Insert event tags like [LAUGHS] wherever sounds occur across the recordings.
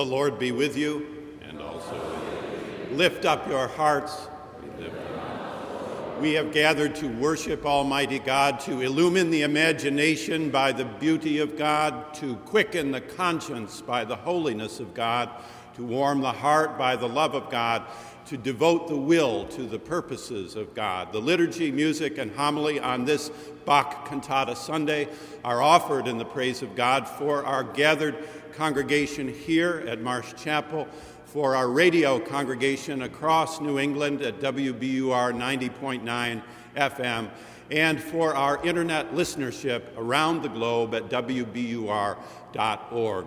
The Lord be with you. And also with you. Lift up your hearts. We lift them up. We have gathered to worship Almighty God, to illumine the imagination by the beauty of God, to quicken the conscience by the holiness of God, to warm the heart by the love of God, to devote the will to the purposes of God. The liturgy, music, and homily on this Bach Cantata Sunday are offered in the praise of God for our gathered congregation here at Marsh Chapel, for our radio congregation across New England at WBUR 90.9 FM, and for our internet listenership around the globe at WBUR.org.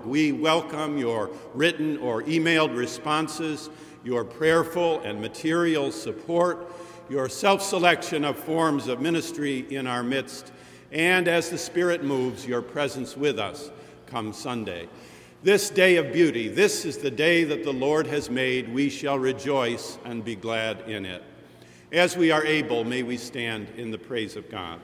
We welcome your written or emailed responses, your prayerful and material support, your self selection of forms of ministry in our midst, and as the Spirit moves, your presence with us come Sunday. This day of beauty, this is the day that the Lord has made. We shall rejoice and be glad in it. As we are able, may we stand in the praise of God.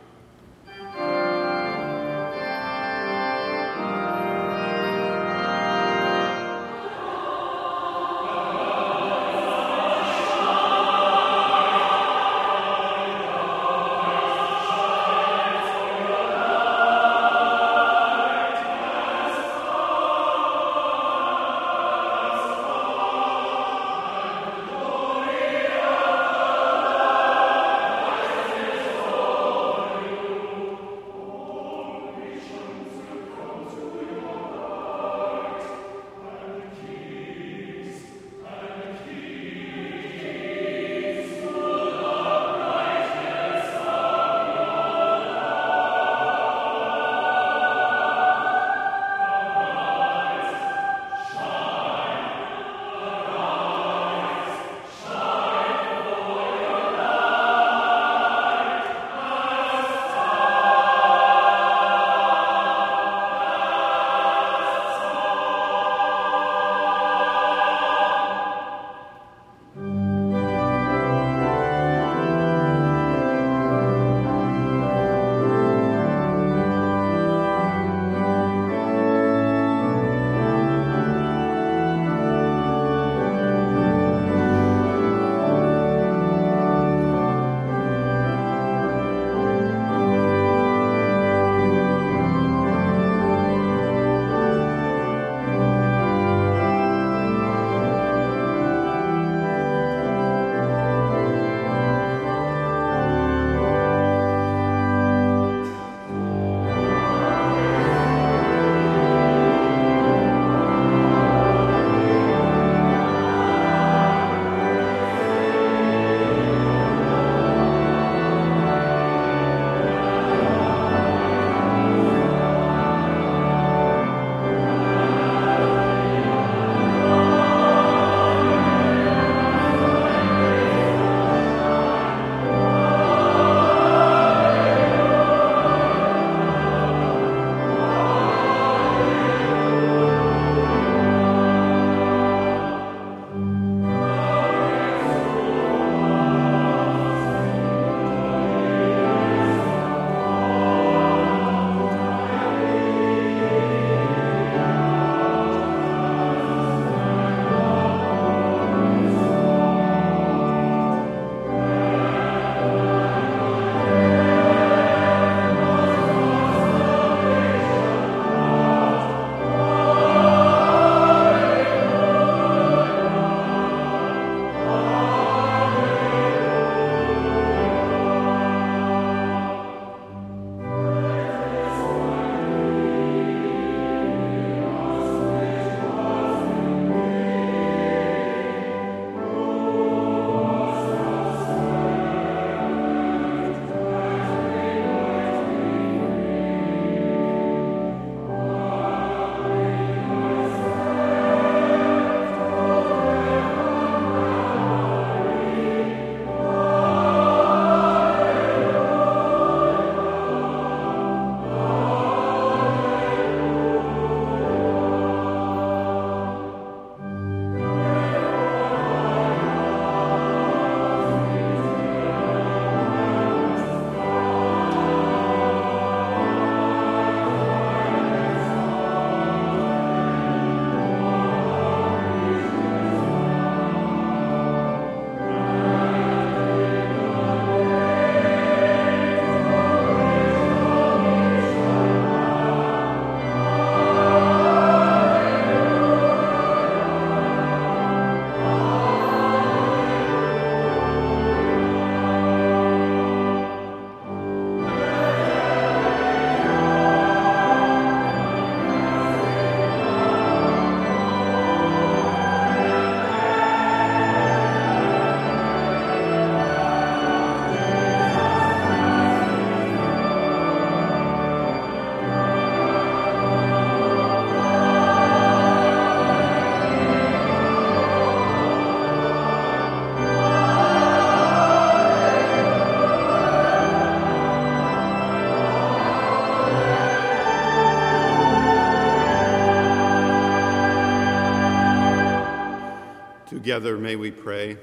Together may we pray.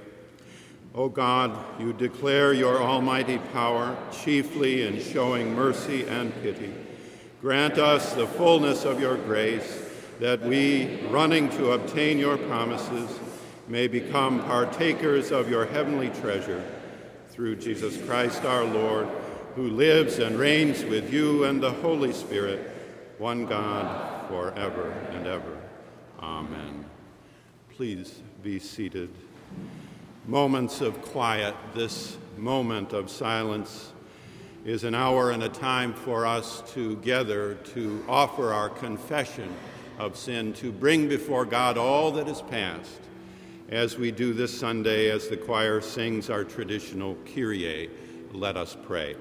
O God, you declare your almighty power chiefly in showing mercy and pity. Grant us the fullness of your grace, that we, running to obtain your promises, may become partakers of your heavenly treasure. Through Jesus Christ our Lord, who lives and reigns with you and the Holy Spirit, one God, forever and ever. Amen. Please be seated. Moments of quiet, this moment of silence is an hour and a time for us together to offer our confession of sin, to bring before God all that is past, as we do this Sunday as the choir sings our traditional Kyrie. Let us pray.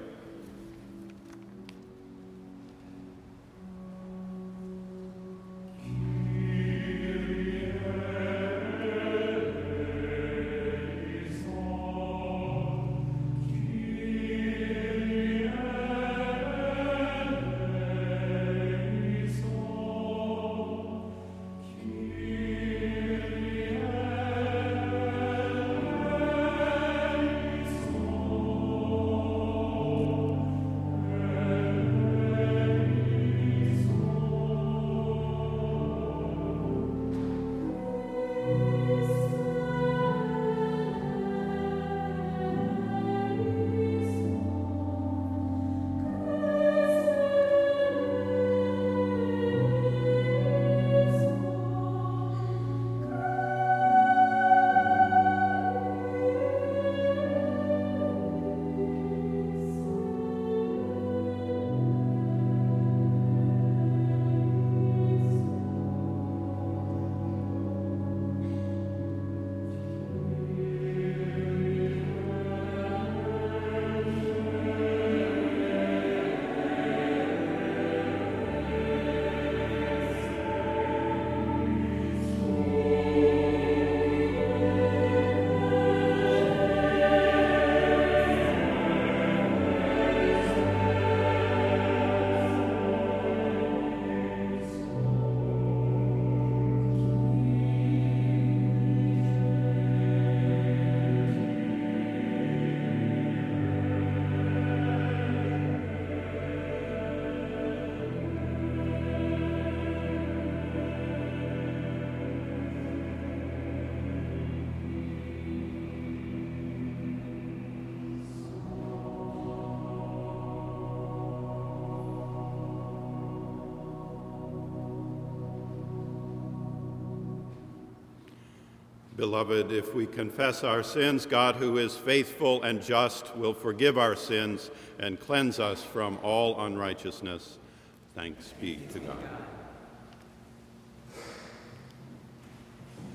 Beloved, if we confess our sins, God, who is faithful and just, will forgive our sins and cleanse us from all unrighteousness. Thanks be to God.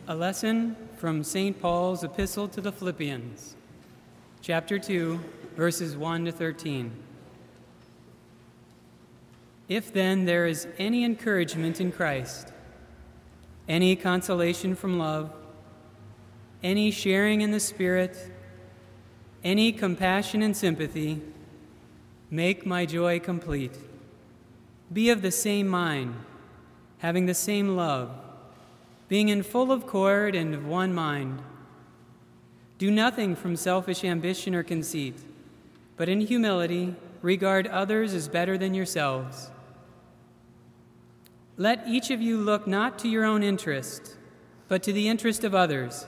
A lesson from St. Paul's Epistle to the Philippians, chapter 2, verses 1 to 13. If then there is any encouragement in Christ, any consolation from love, any sharing in the Spirit, any compassion and sympathy, make my joy complete. Be of the same mind, having the same love, being in full accord and of one mind. Do nothing from selfish ambition or conceit, but in humility regard others as better than yourselves. Let each of you look not to your own interest, but to the interest of others.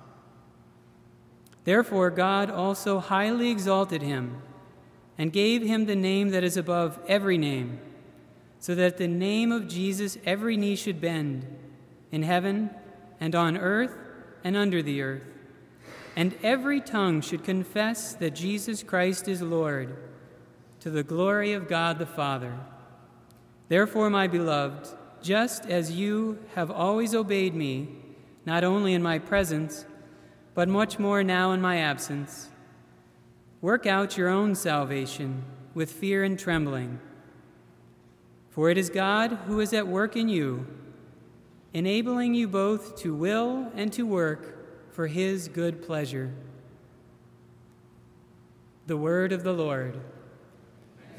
Therefore, God also highly exalted him and gave him the name that is above every name, so that the name of Jesus every knee should bend, in heaven and on earth and under the earth, and every tongue should confess that Jesus Christ is Lord, to the glory of God the Father. Therefore, my beloved, just as you have always obeyed me, not only in my presence, but much more now in my absence. Work out your own salvation with fear and trembling. For it is God who is at work in you, enabling you both to will and to work for his good pleasure. The word of the Lord.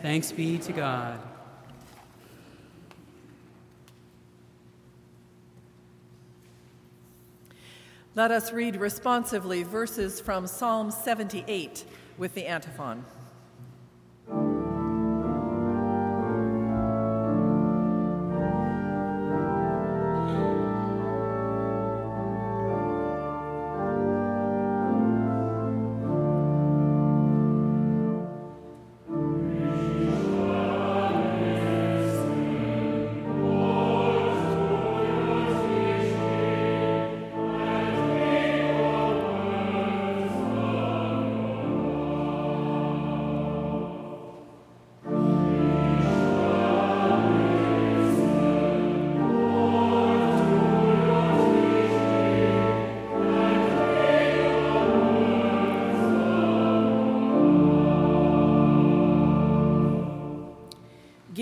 Thanks be to God. Let us read responsively verses from Psalm 78 with the antiphon.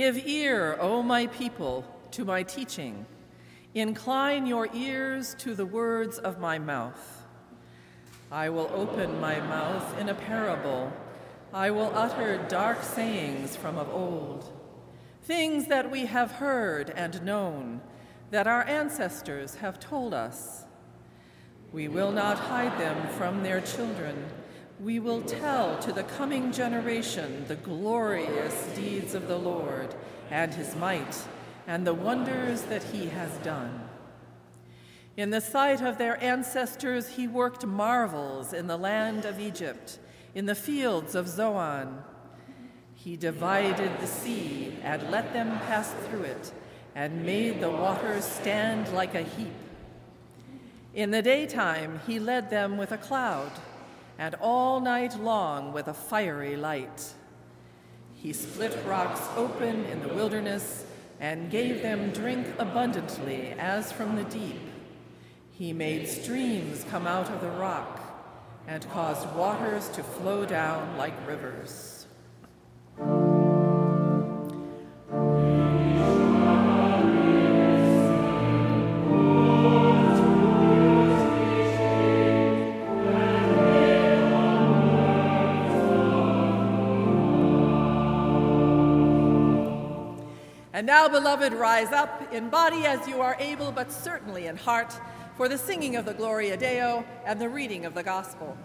Give ear, O my people, to my teaching. Incline your ears to the words of my mouth. I will open my mouth in a parable. I will utter dark sayings from of old, things that we have heard and known, that our ancestors have told us. We will not hide them from their children we will tell to the coming generation the glorious deeds of the Lord and his might and the wonders that he has done. In the sight of their ancestors, he worked marvels in the land of Egypt, in the fields of Zoan. He divided the sea and let them pass through it, and made the waters stand like a heap. In the daytime, he led them with a cloud and all night long with a fiery light. He split rocks open in the wilderness and gave them drink abundantly as from the deep. He made streams come out of the rock and caused waters to flow down like rivers. And now, beloved, rise up in body as you are able, but certainly in heart, for the singing of the Gloria Deo and the reading of the Gospel.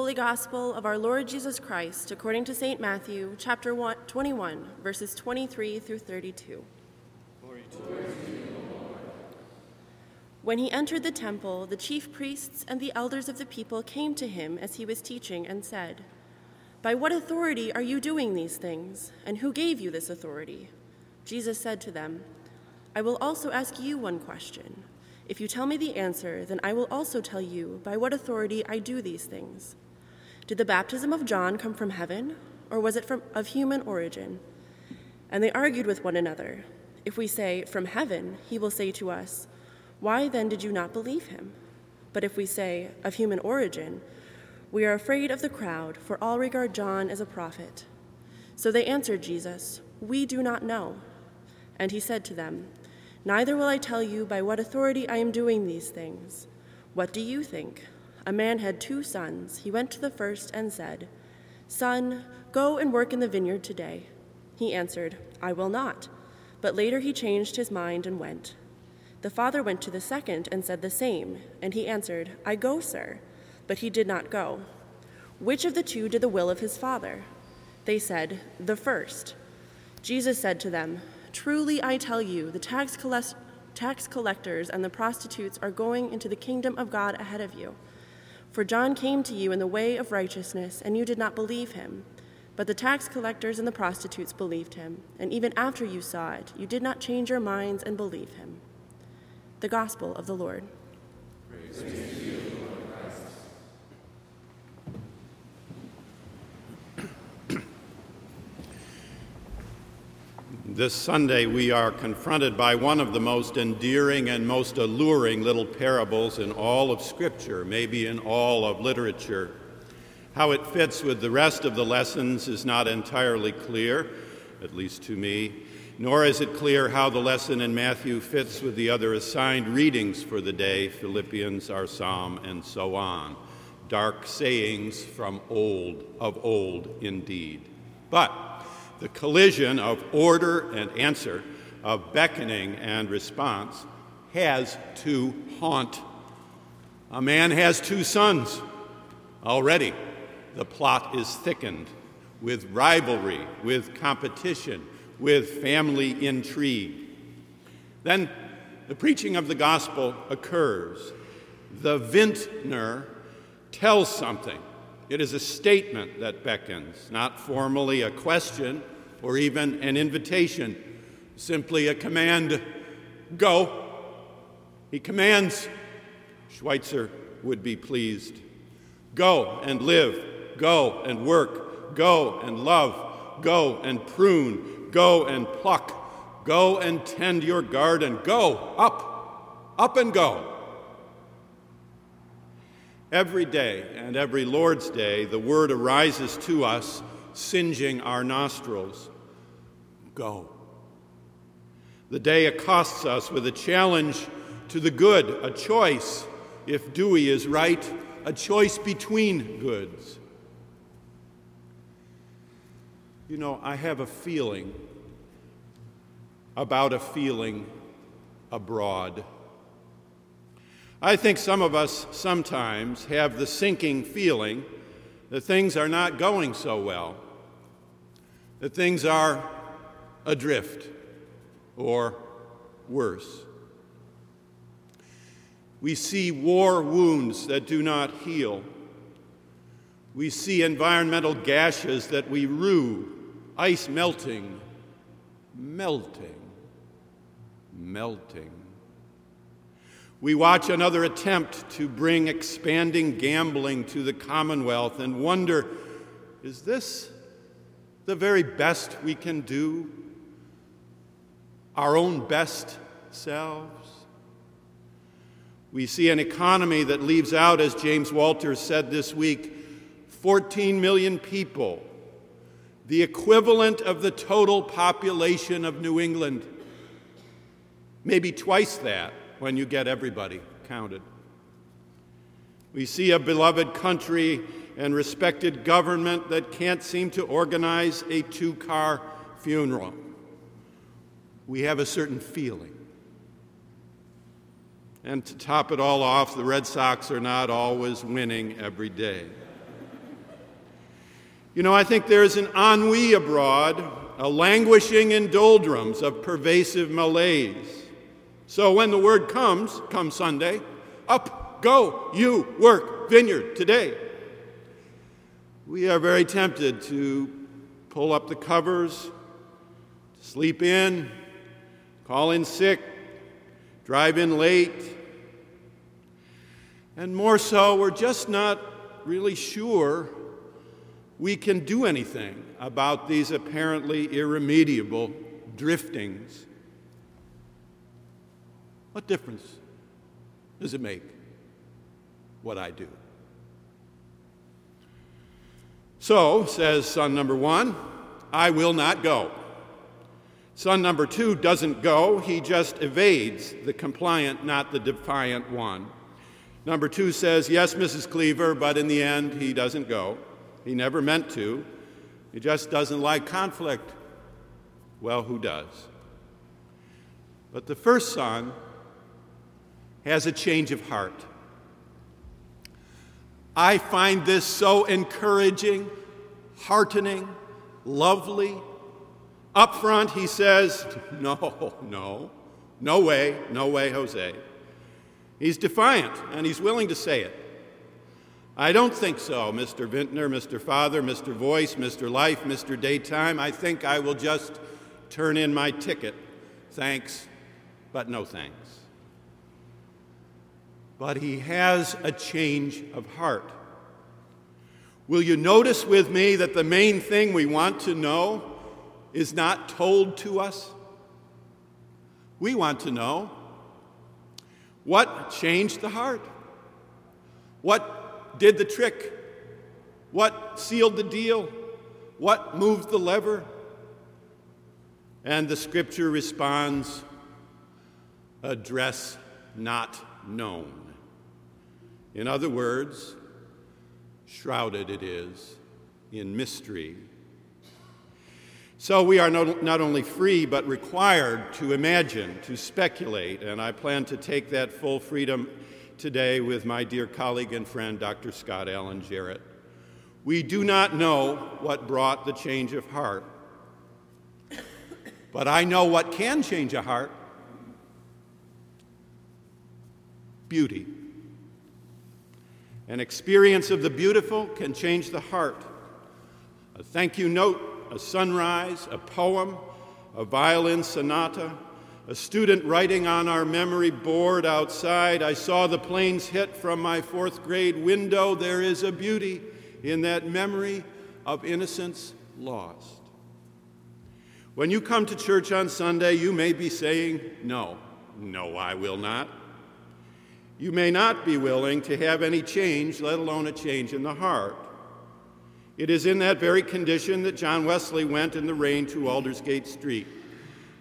Holy Gospel of our Lord Jesus Christ according to St. Matthew, chapter 21, verses 23 through 32. When he entered the temple, the chief priests and the elders of the people came to him as he was teaching and said, By what authority are you doing these things? And who gave you this authority? Jesus said to them, I will also ask you one question. If you tell me the answer, then I will also tell you by what authority I do these things. Did the baptism of John come from heaven, or was it from, of human origin? And they argued with one another. If we say, From heaven, he will say to us, Why then did you not believe him? But if we say, Of human origin, we are afraid of the crowd, for all regard John as a prophet. So they answered Jesus, We do not know. And he said to them, Neither will I tell you by what authority I am doing these things. What do you think? A man had two sons. He went to the first and said, Son, go and work in the vineyard today. He answered, I will not. But later he changed his mind and went. The father went to the second and said the same, and he answered, I go, sir. But he did not go. Which of the two did the will of his father? They said, The first. Jesus said to them, Truly I tell you, the tax, collect- tax collectors and the prostitutes are going into the kingdom of God ahead of you. For John came to you in the way of righteousness, and you did not believe him. But the tax collectors and the prostitutes believed him, and even after you saw it, you did not change your minds and believe him. The Gospel of the Lord. This Sunday, we are confronted by one of the most endearing and most alluring little parables in all of Scripture, maybe in all of literature. How it fits with the rest of the lessons is not entirely clear, at least to me, nor is it clear how the lesson in Matthew fits with the other assigned readings for the day Philippians, our psalm, and so on. Dark sayings from old, of old indeed. But the collision of order and answer, of beckoning and response, has to haunt. A man has two sons. Already, the plot is thickened with rivalry, with competition, with family intrigue. Then the preaching of the gospel occurs. The vintner tells something it is a statement that beckons, not formally a question or even an invitation, simply a command go. He commands, Schweitzer would be pleased. Go and live, go and work, go and love, go and prune, go and pluck, go and tend your garden, go. Up, up and go. Every day and every Lord's Day, the word arises to us, singeing our nostrils. Go. The day accosts us with a challenge to the good, a choice, if Dewey is right, a choice between goods. You know, I have a feeling about a feeling abroad. I think some of us sometimes have the sinking feeling that things are not going so well, that things are adrift or worse. We see war wounds that do not heal. We see environmental gashes that we rue, ice melting, melting, melting. We watch another attempt to bring expanding gambling to the Commonwealth and wonder is this the very best we can do? Our own best selves? We see an economy that leaves out, as James Walters said this week, 14 million people, the equivalent of the total population of New England. Maybe twice that when you get everybody counted. We see a beloved country and respected government that can't seem to organize a two car funeral. We have a certain feeling. And to top it all off, the Red Sox are not always winning every day. You know, I think there's an ennui abroad, a languishing in doldrums of pervasive malaise. So when the word comes, come Sunday, up, go, you, work, vineyard, today. We are very tempted to pull up the covers, to sleep in, call in sick, drive in late, and more so, we're just not really sure we can do anything about these apparently irremediable driftings. What difference does it make what I do? So, says son number one, I will not go. Son number two doesn't go, he just evades the compliant, not the defiant one. Number two says, Yes, Mrs. Cleaver, but in the end, he doesn't go. He never meant to. He just doesn't like conflict. Well, who does? But the first son has a change of heart. I find this so encouraging, heartening, lovely. Up front, he says, [LAUGHS] No, no, no way, no way, Jose. He's defiant, and he's willing to say it. I don't think so, Mr. Vintner, Mr. Father, Mr. Voice, Mr. Life, Mr. Daytime. I think I will just turn in my ticket. Thanks, but no thanks. But he has a change of heart. Will you notice with me that the main thing we want to know is not told to us? We want to know what changed the heart? What did the trick? What sealed the deal? What moved the lever? And the scripture responds address not known. In other words, shrouded it is in mystery so we are not only free, but required to imagine, to speculate, and I plan to take that full freedom today with my dear colleague and friend, Dr. Scott Allen Jarrett. We do not know what brought the change of heart, but I know what can change a heart beauty. An experience of the beautiful can change the heart. A thank you note a sunrise, a poem, a violin sonata, a student writing on our memory board outside. I saw the planes hit from my fourth grade window. There is a beauty in that memory of innocence lost. When you come to church on Sunday, you may be saying, No, no, I will not. You may not be willing to have any change, let alone a change in the heart. It is in that very condition that John Wesley went in the rain to Aldersgate Street.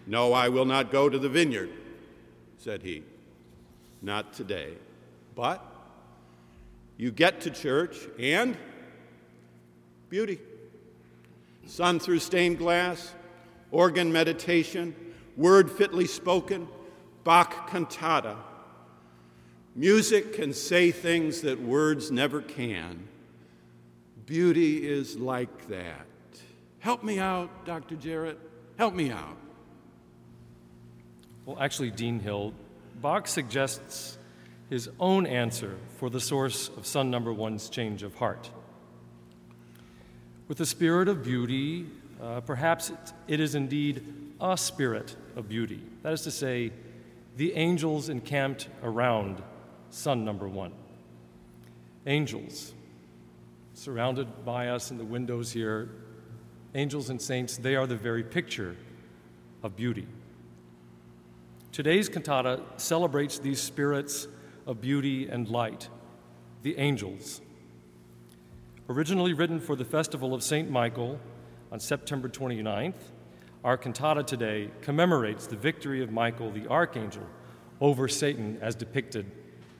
No, I will not go to the vineyard, said he. Not today. But you get to church and beauty. Sun through stained glass, organ meditation, word fitly spoken, Bach cantata. Music can say things that words never can. Beauty is like that. Help me out, Dr. Jarrett. Help me out. Well, actually, Dean Hill, Bach suggests his own answer for the source of son number one's change of heart. With the spirit of beauty, uh, perhaps it is indeed a spirit of beauty. That is to say, the angels encamped around son number one. Angels, surrounded by us in the windows here, angels and saints, they are the very picture of beauty. Today's cantata celebrates these spirits of beauty and light, the angels. Originally written for the festival of St. Michael on September 29th, our cantata today commemorates the victory of Michael the archangel over Satan as depicted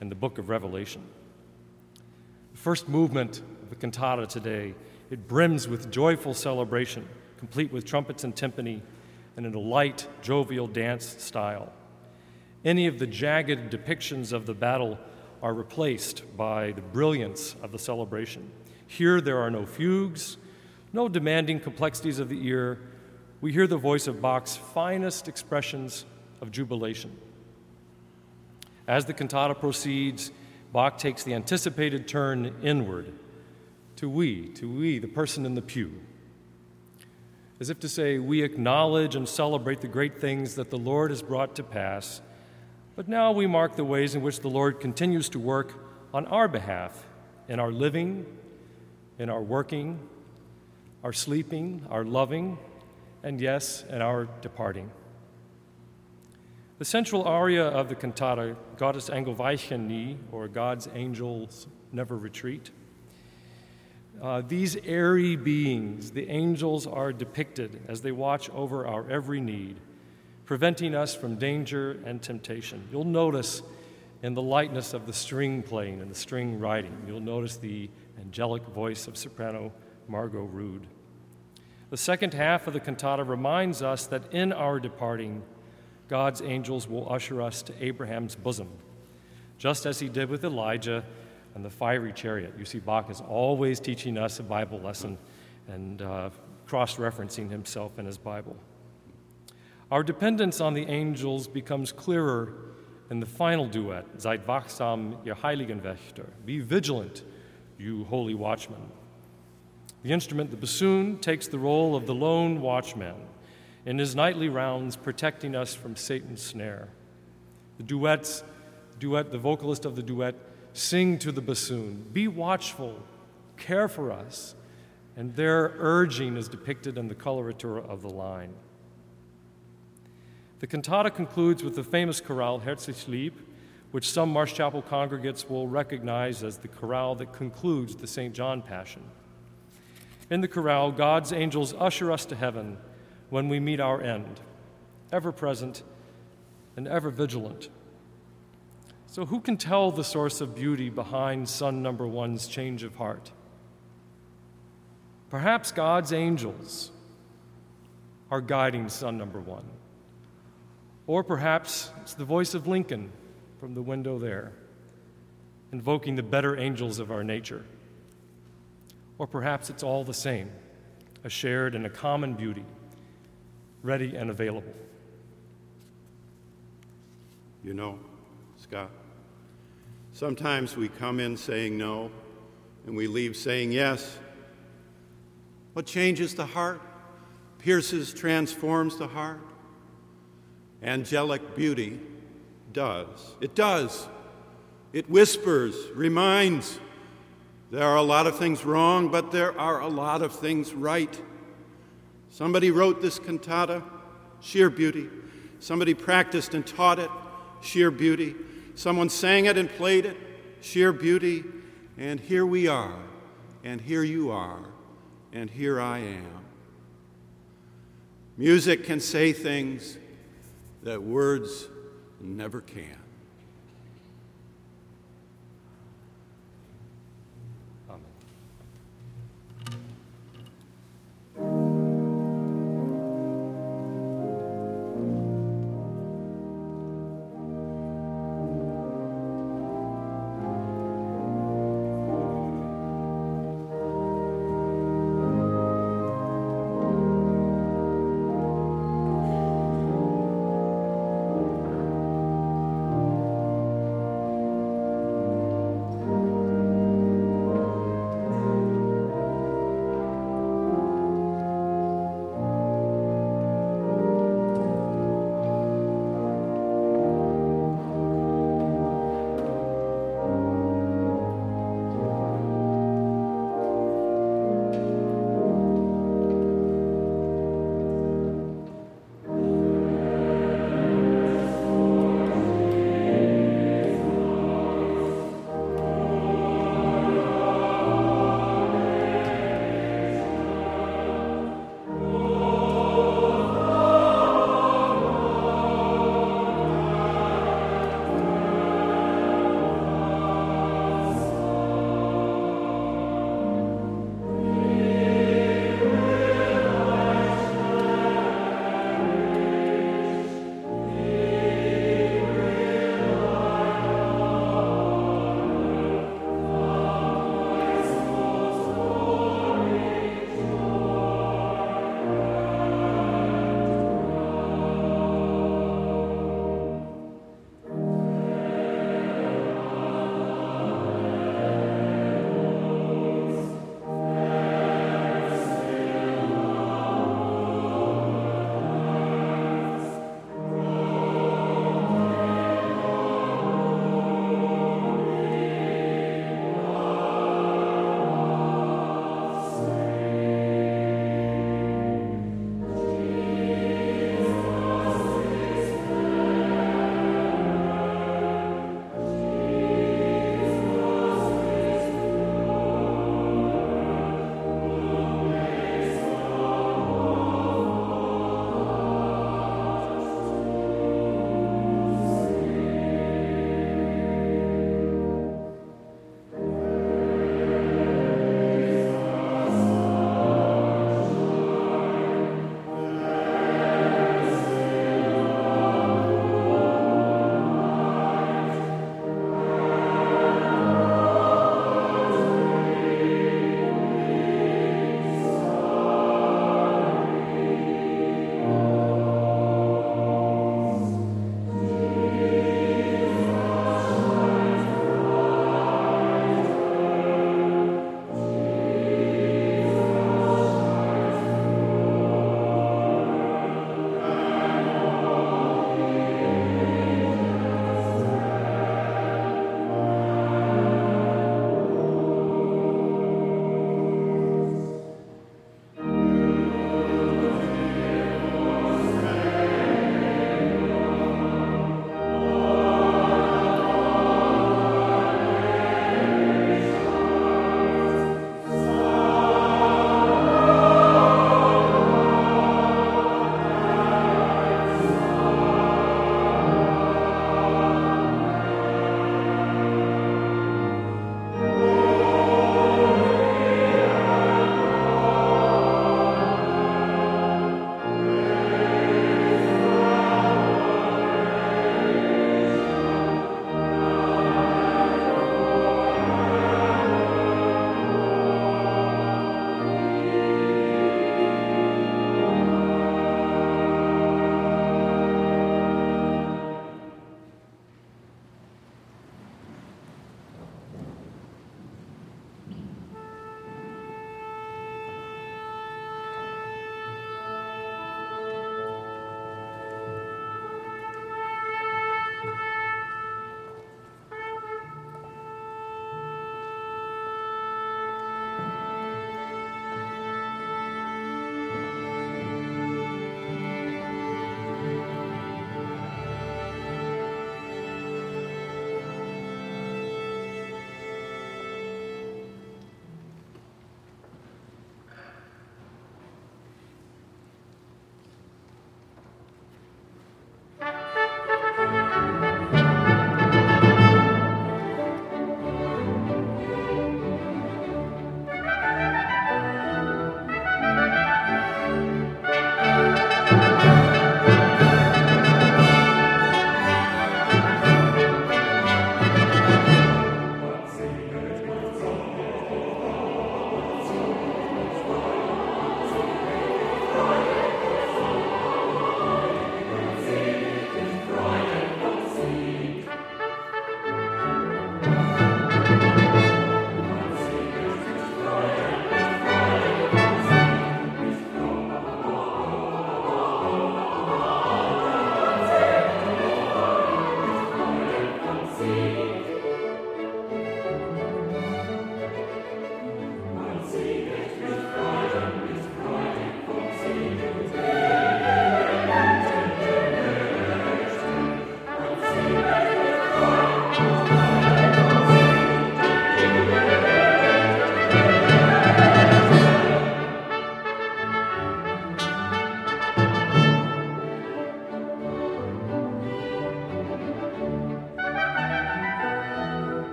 in the book of Revelation. The first movement of the cantata today. It brims with joyful celebration, complete with trumpets and timpani, and in a light, jovial dance style. Any of the jagged depictions of the battle are replaced by the brilliance of the celebration. Here, there are no fugues, no demanding complexities of the ear. We hear the voice of Bach's finest expressions of jubilation. As the cantata proceeds, Bach takes the anticipated turn inward to we, to we, the person in the pew. as if to say, We acknowledge and celebrate the great things that the Lord has brought to pass, but now we mark the ways in which the Lord continues to work on our behalf in our living, in our working, our sleeping, our loving, and yes, in our departing. The central aria of the cantata, Gottes Engel nie, or God's angels never retreat, uh, these airy beings, the angels, are depicted as they watch over our every need, preventing us from danger and temptation. You'll notice in the lightness of the string playing and the string writing, you'll notice the angelic voice of soprano Margot Rood. The second half of the cantata reminds us that in our departing, God's angels will usher us to Abraham's bosom, just as he did with Elijah and the fiery chariot. You see, Bach is always teaching us a Bible lesson and uh, cross referencing himself in his Bible. Our dependence on the angels becomes clearer in the final duet, Seid wachsam, ihr heiligen Wächter. Be vigilant, you holy watchmen. The instrument, the bassoon, takes the role of the lone watchman in his nightly rounds, protecting us from Satan's snare. The duets, duet, the vocalist of the duet sing to the bassoon, Be watchful, care for us. And their urging is depicted in the coloratura of the line. The cantata concludes with the famous chorale Herzlich lieb, which some Marsh Chapel congregates will recognize as the chorale that concludes the St. John Passion. In the chorale, God's angels usher us to heaven when we meet our end, ever present and ever vigilant. So, who can tell the source of beauty behind son number one's change of heart? Perhaps God's angels are guiding son number one. Or perhaps it's the voice of Lincoln from the window there, invoking the better angels of our nature. Or perhaps it's all the same, a shared and a common beauty, ready and available. You know, Scott. Sometimes we come in saying no, and we leave saying yes. What changes the heart, pierces, transforms the heart? Angelic beauty does. It does. It whispers, reminds. There are a lot of things wrong, but there are a lot of things right. Somebody wrote this cantata, sheer beauty. Somebody practiced and taught it, sheer beauty. Someone sang it and played it, sheer beauty. And here we are, and here you are, and here I am. Music can say things that words never can.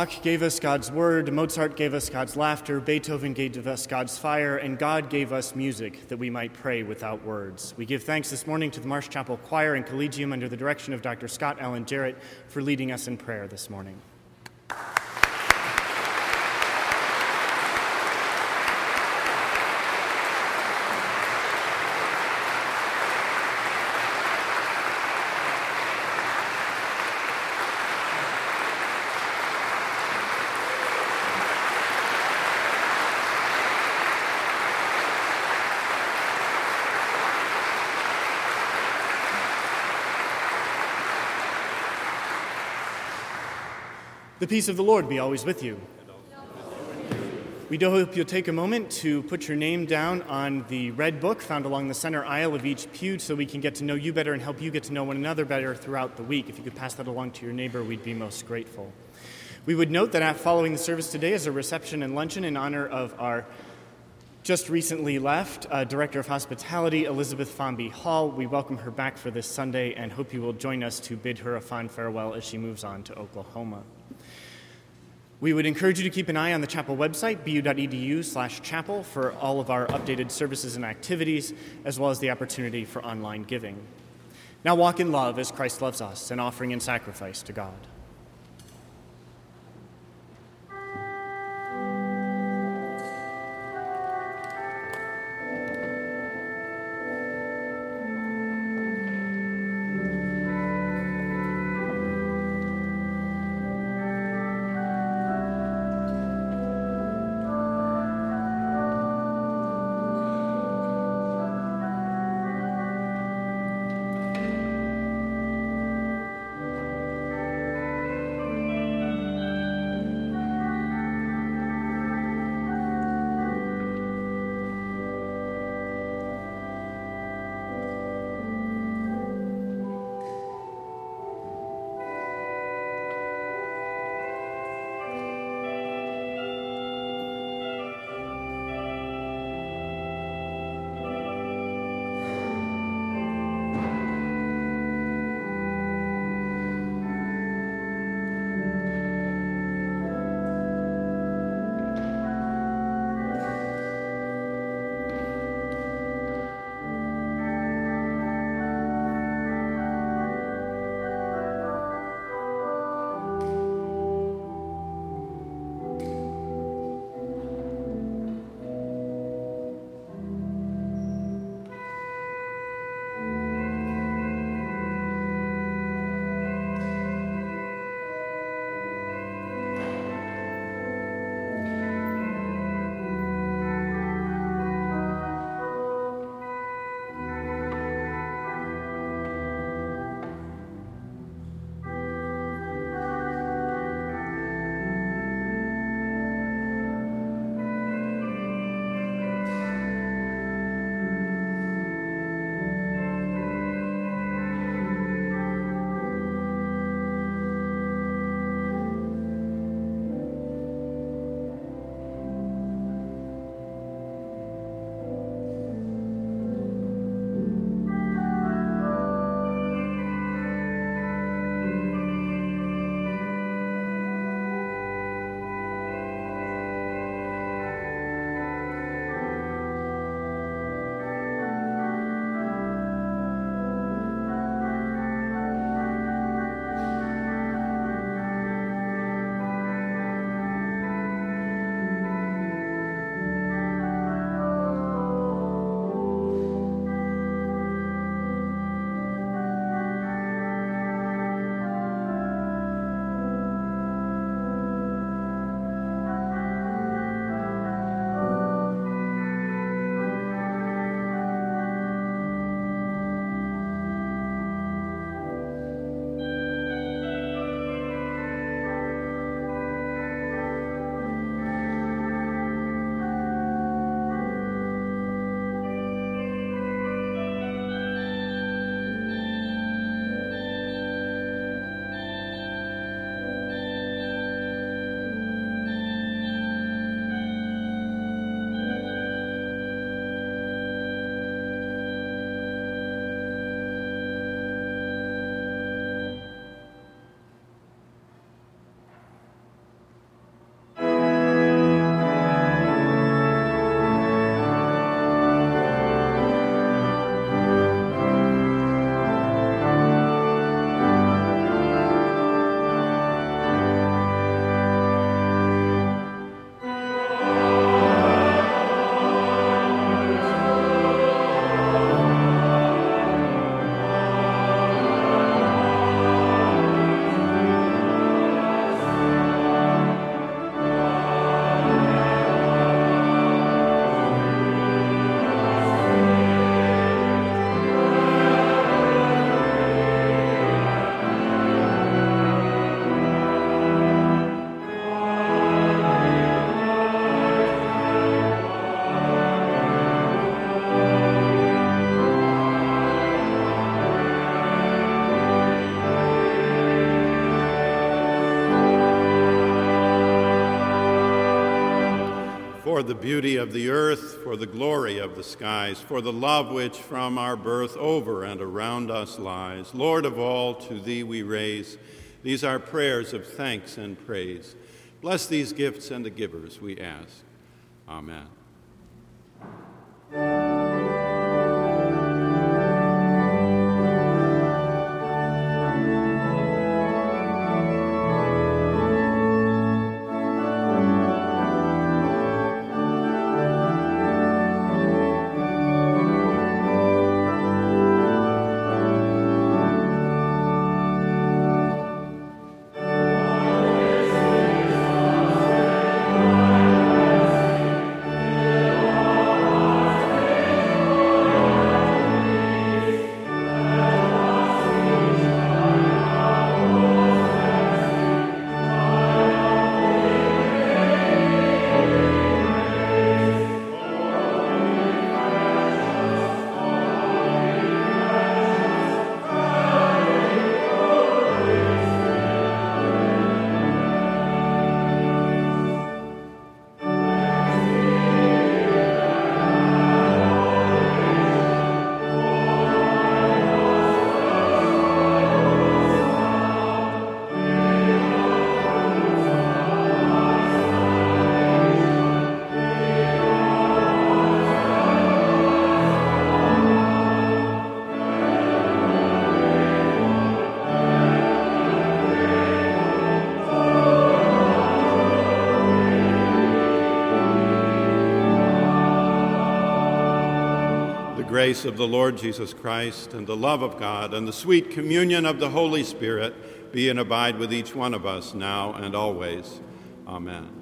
Bach gave us God's word, Mozart gave us God's laughter, Beethoven gave us God's fire, and God gave us music that we might pray without words. We give thanks this morning to the Marsh Chapel Choir and Collegium under the direction of Dr. Scott Allen Jarrett for leading us in prayer this morning. Peace of the Lord be always with you. We do hope you'll take a moment to put your name down on the red book found along the center aisle of each pew so we can get to know you better and help you get to know one another better throughout the week. If you could pass that along to your neighbor, we'd be most grateful. We would note that following the service today is a reception and luncheon in honor of our just recently left uh, Director of Hospitality, Elizabeth Fomby Hall. We welcome her back for this Sunday and hope you will join us to bid her a fond farewell as she moves on to Oklahoma. We would encourage you to keep an eye on the chapel website, bu.edu slash chapel, for all of our updated services and activities, as well as the opportunity for online giving. Now walk in love as Christ loves us, an offering and sacrifice to God. The beauty of the earth, for the glory of the skies, for the love which from our birth over and around us lies. Lord of all, to thee we raise. These are prayers of thanks and praise. Bless these gifts and the givers, we ask. Amen. Grace of the Lord Jesus Christ and the love of God and the sweet communion of the Holy Spirit be and abide with each one of us now and always. Amen.